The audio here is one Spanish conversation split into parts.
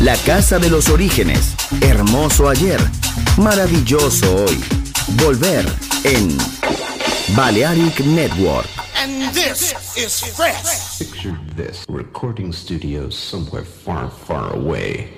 La casa de los orígenes, hermoso ayer, maravilloso hoy. Volver en Balearic Network. And this is fresh. Picture this recording studio somewhere far, far away.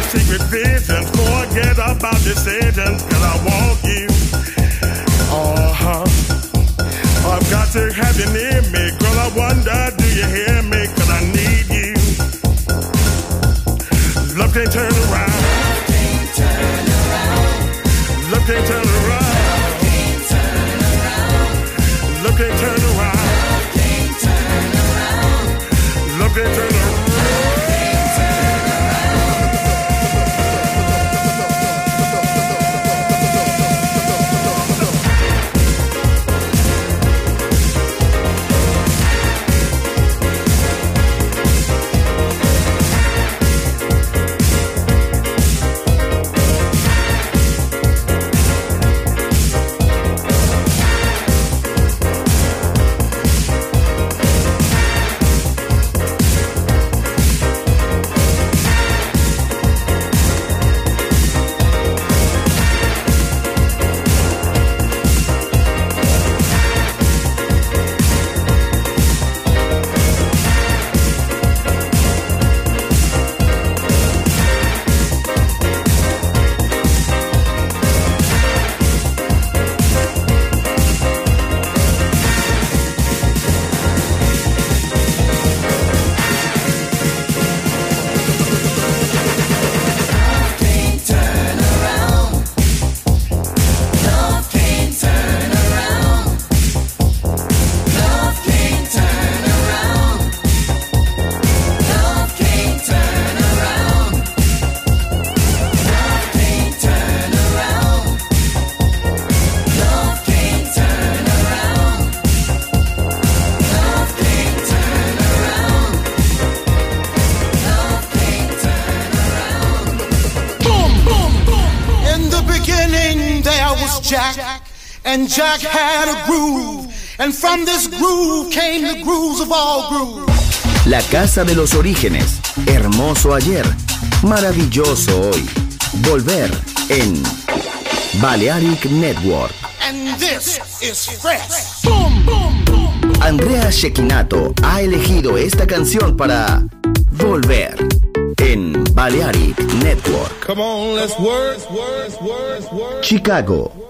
my secret visions. Forget about decisions, cause I want you. Uh huh. I've got to have you near me. Girl, I wonder, do you hear me? Cause I need you. Love can't turn around. Love can't turn around. Love can't turn around. Love can't turn around. Love can't turn around. Love can't turn around. Jack, and Jack had a groove, and from this groove came the grooves of all grooves. La casa de los orígenes, hermoso ayer, maravilloso hoy. Volver en Balearic Network. And this is fresh. Boom, boom, boom. Andrea Shekinato ha elegido esta canción para Volver en Balearic Network. Chicago,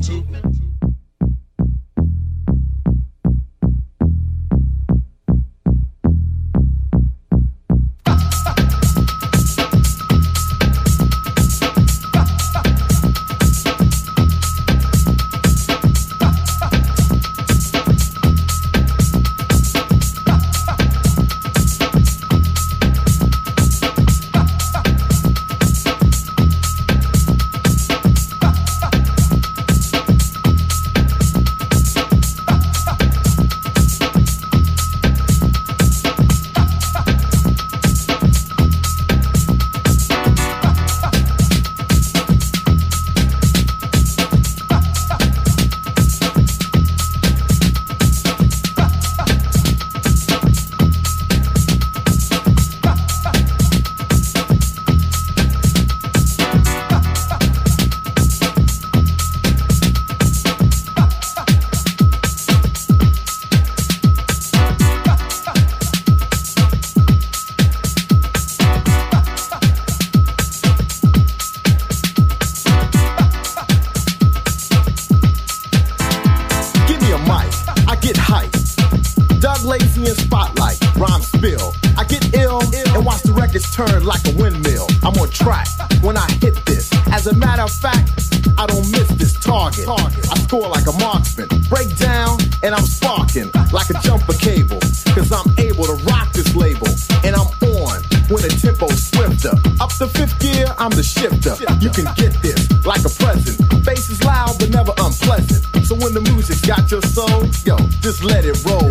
just let it roll.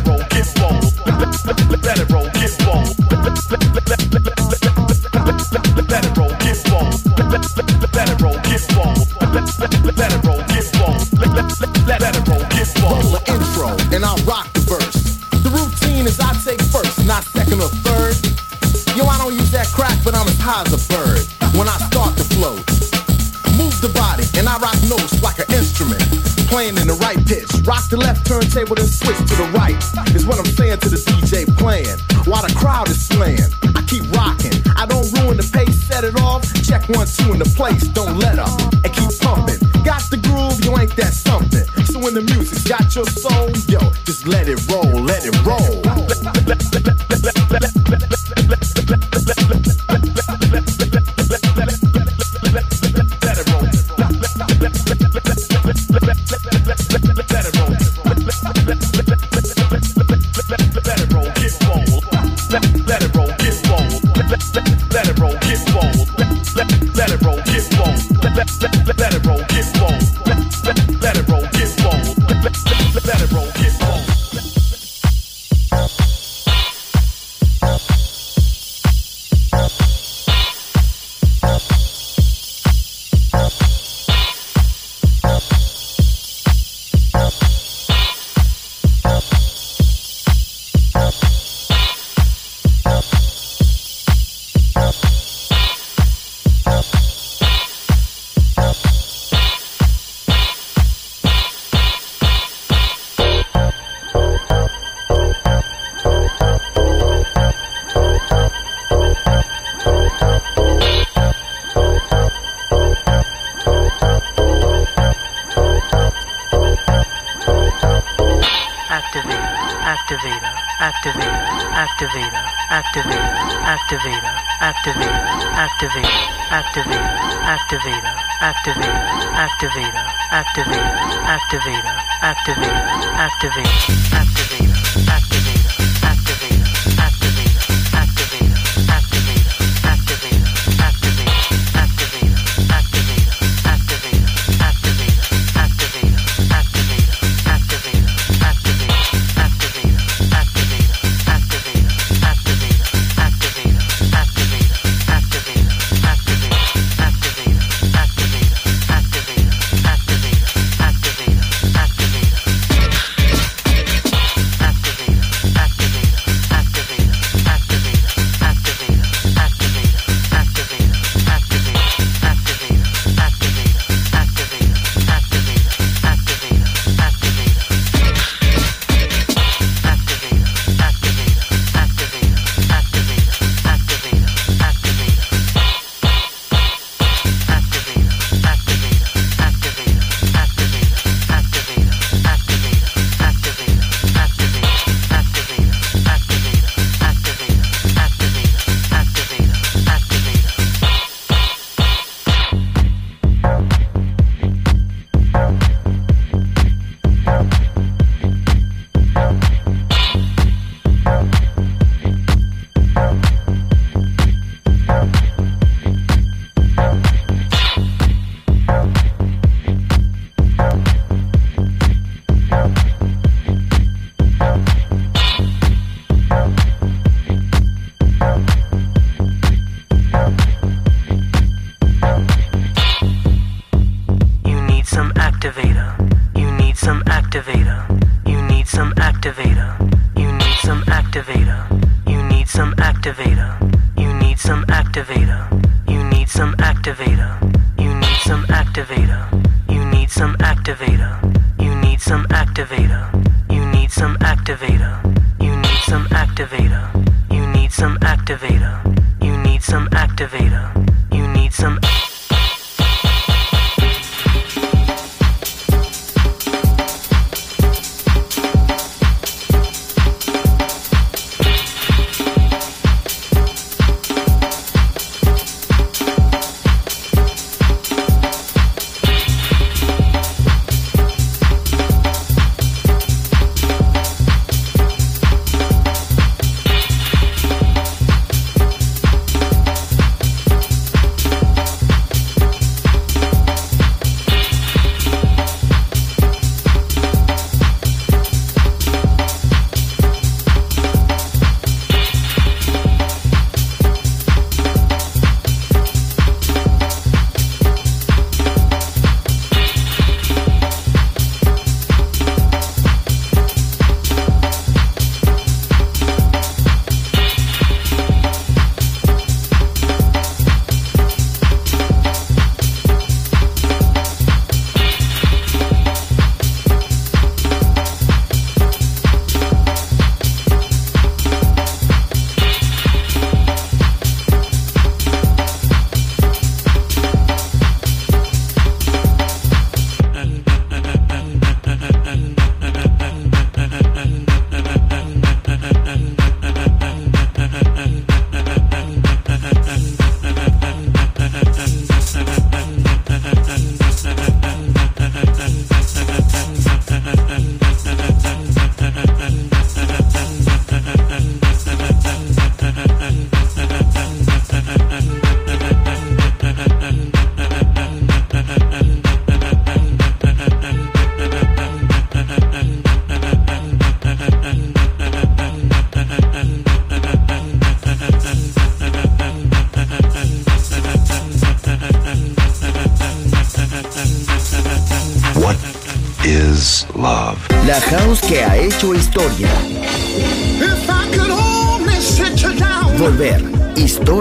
turntable, then switch to the right. Is what I'm saying to the DJ playing. While the crowd is slaying. I keep rocking. I don't ruin the pace, set it off. Check one, two in the place. Don't let up. And keep pumping. Got the groove, you ain't that something. So when the music's got your soul, yo, just let it roll, activator, activator, activator, activator, activator, activator, activator, activator.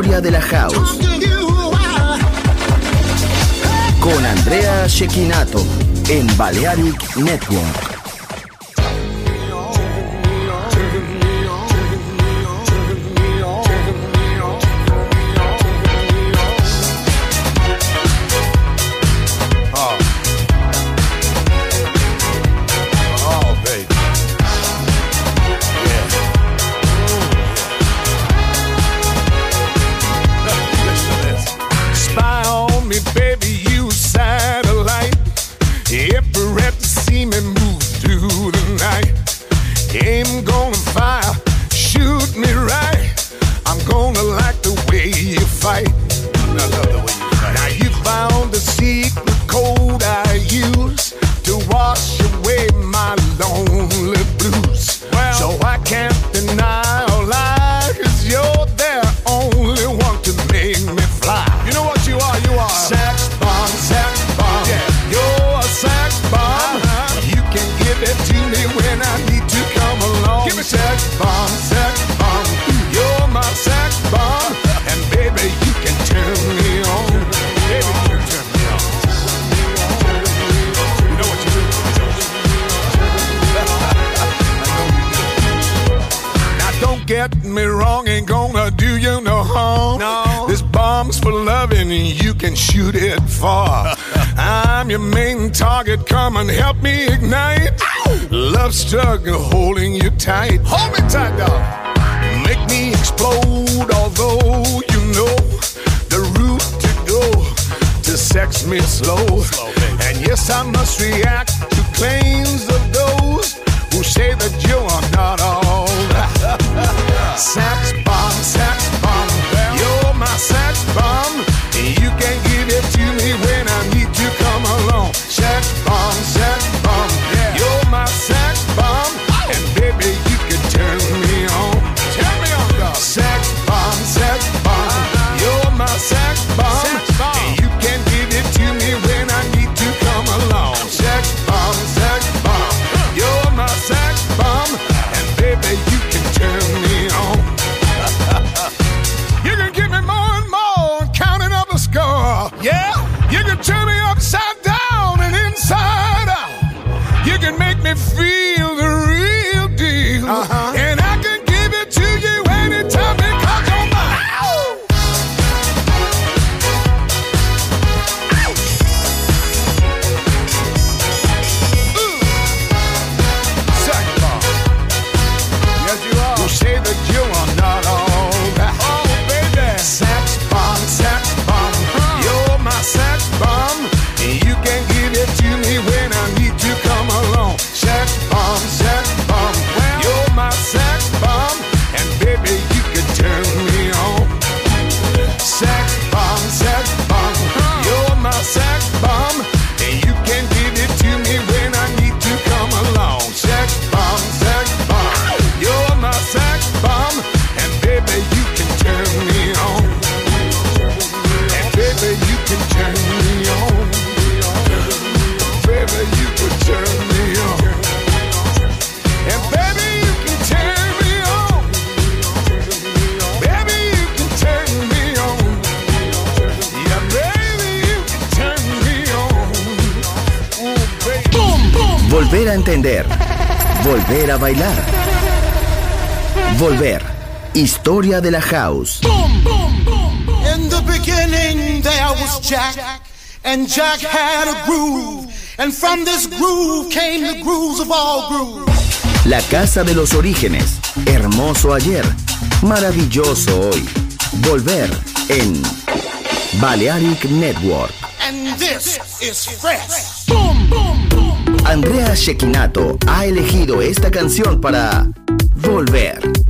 historia de la house. Con Andrea Shekinato en Balearic Network. De la house. In the beginning there was Jack, and Jack had a groove, and from this groove came the grooves of all grooves. La casa de los orígenes. Hermoso ayer. Maravilloso hoy. Volver en Balearic Network. And this is fresh. Boom, boom, boom. Andrea Shekinato ha elegido esta canción para Volver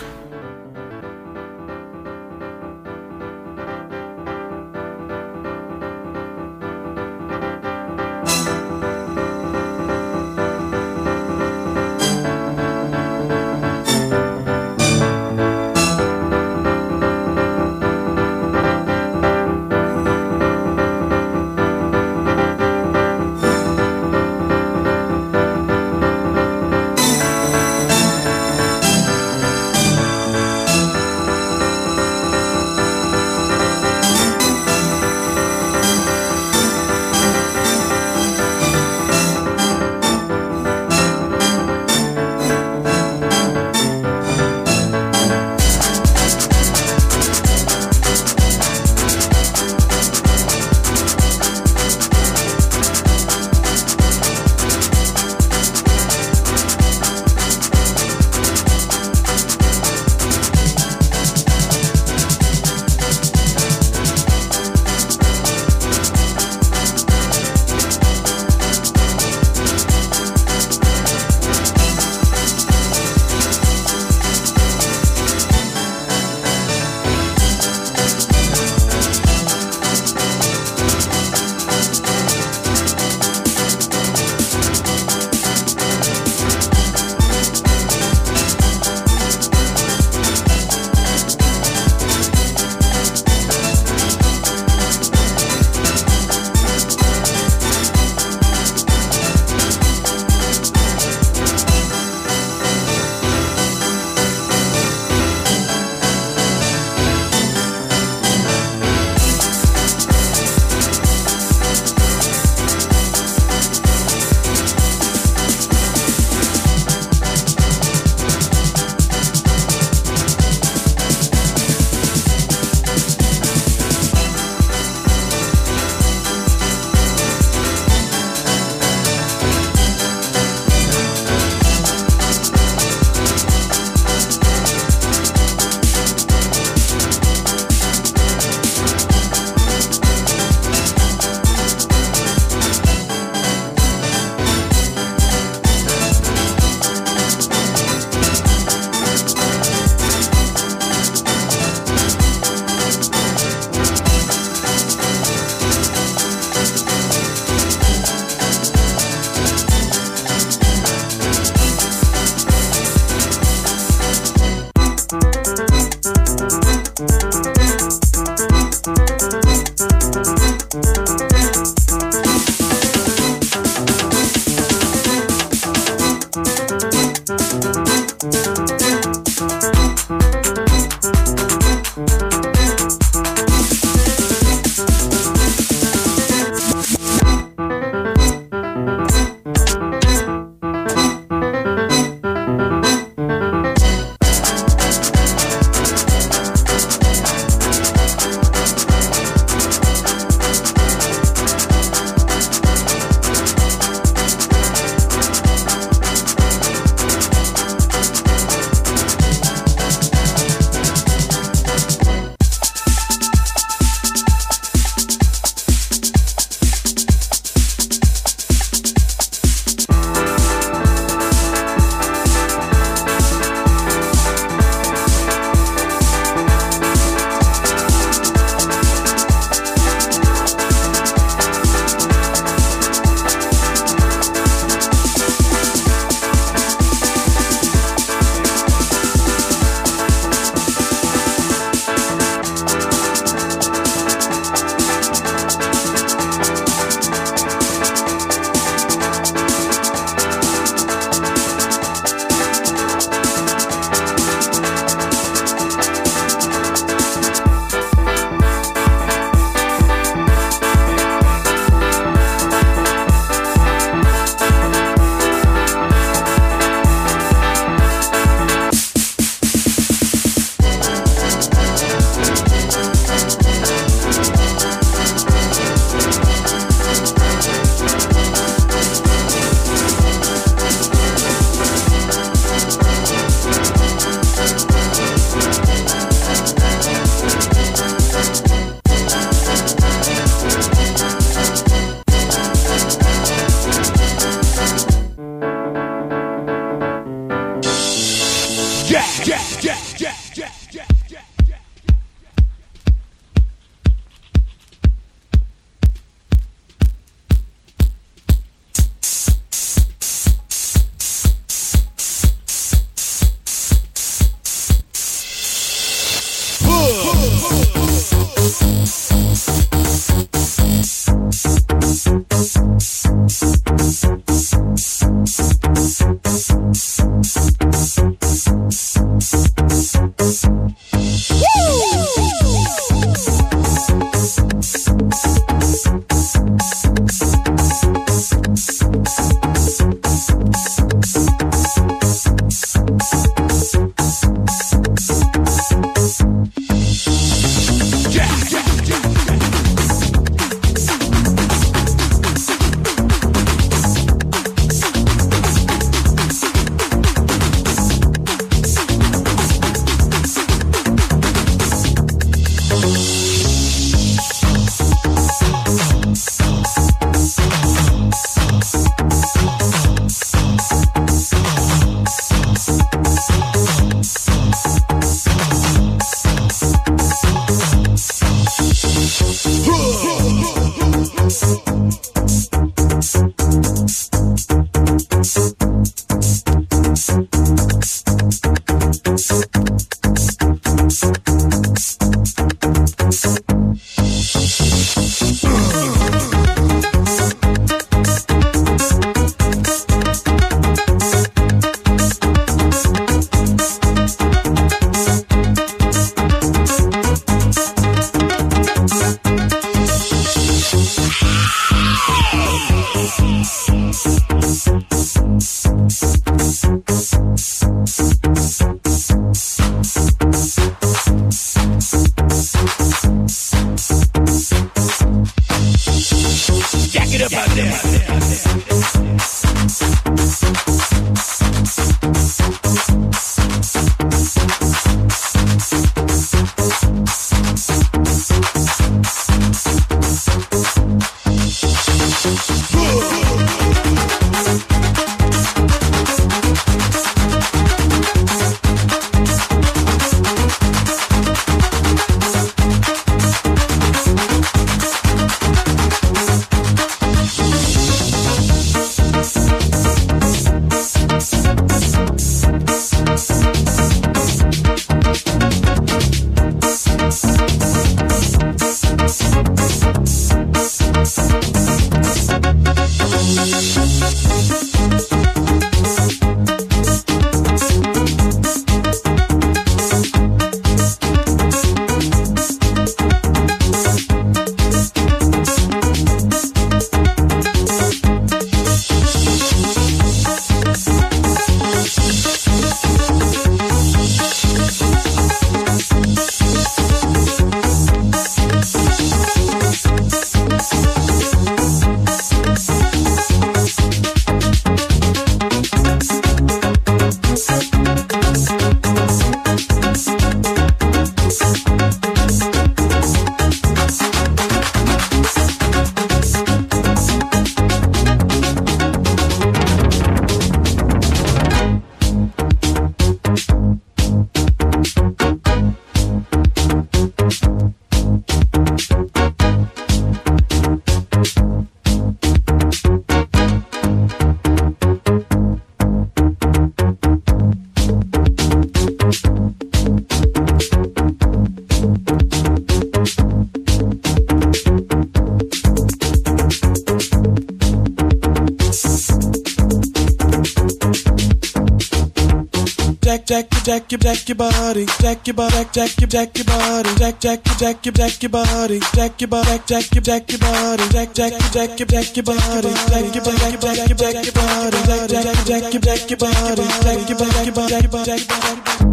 Jack, your, body, jack your body, jack, jack your, jack your body, jack, jack, jack, your, jack your body, jack your body, jack your, jack your body, jack, jack, jack, your, jack your body, jack your body, jack your, jack your body, jack, jack, jack, your, jack your body, jack your body, jack your body, jack your body.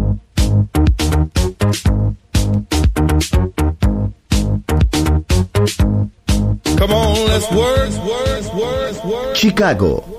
Come on, let's work, work, work, work. Chicago,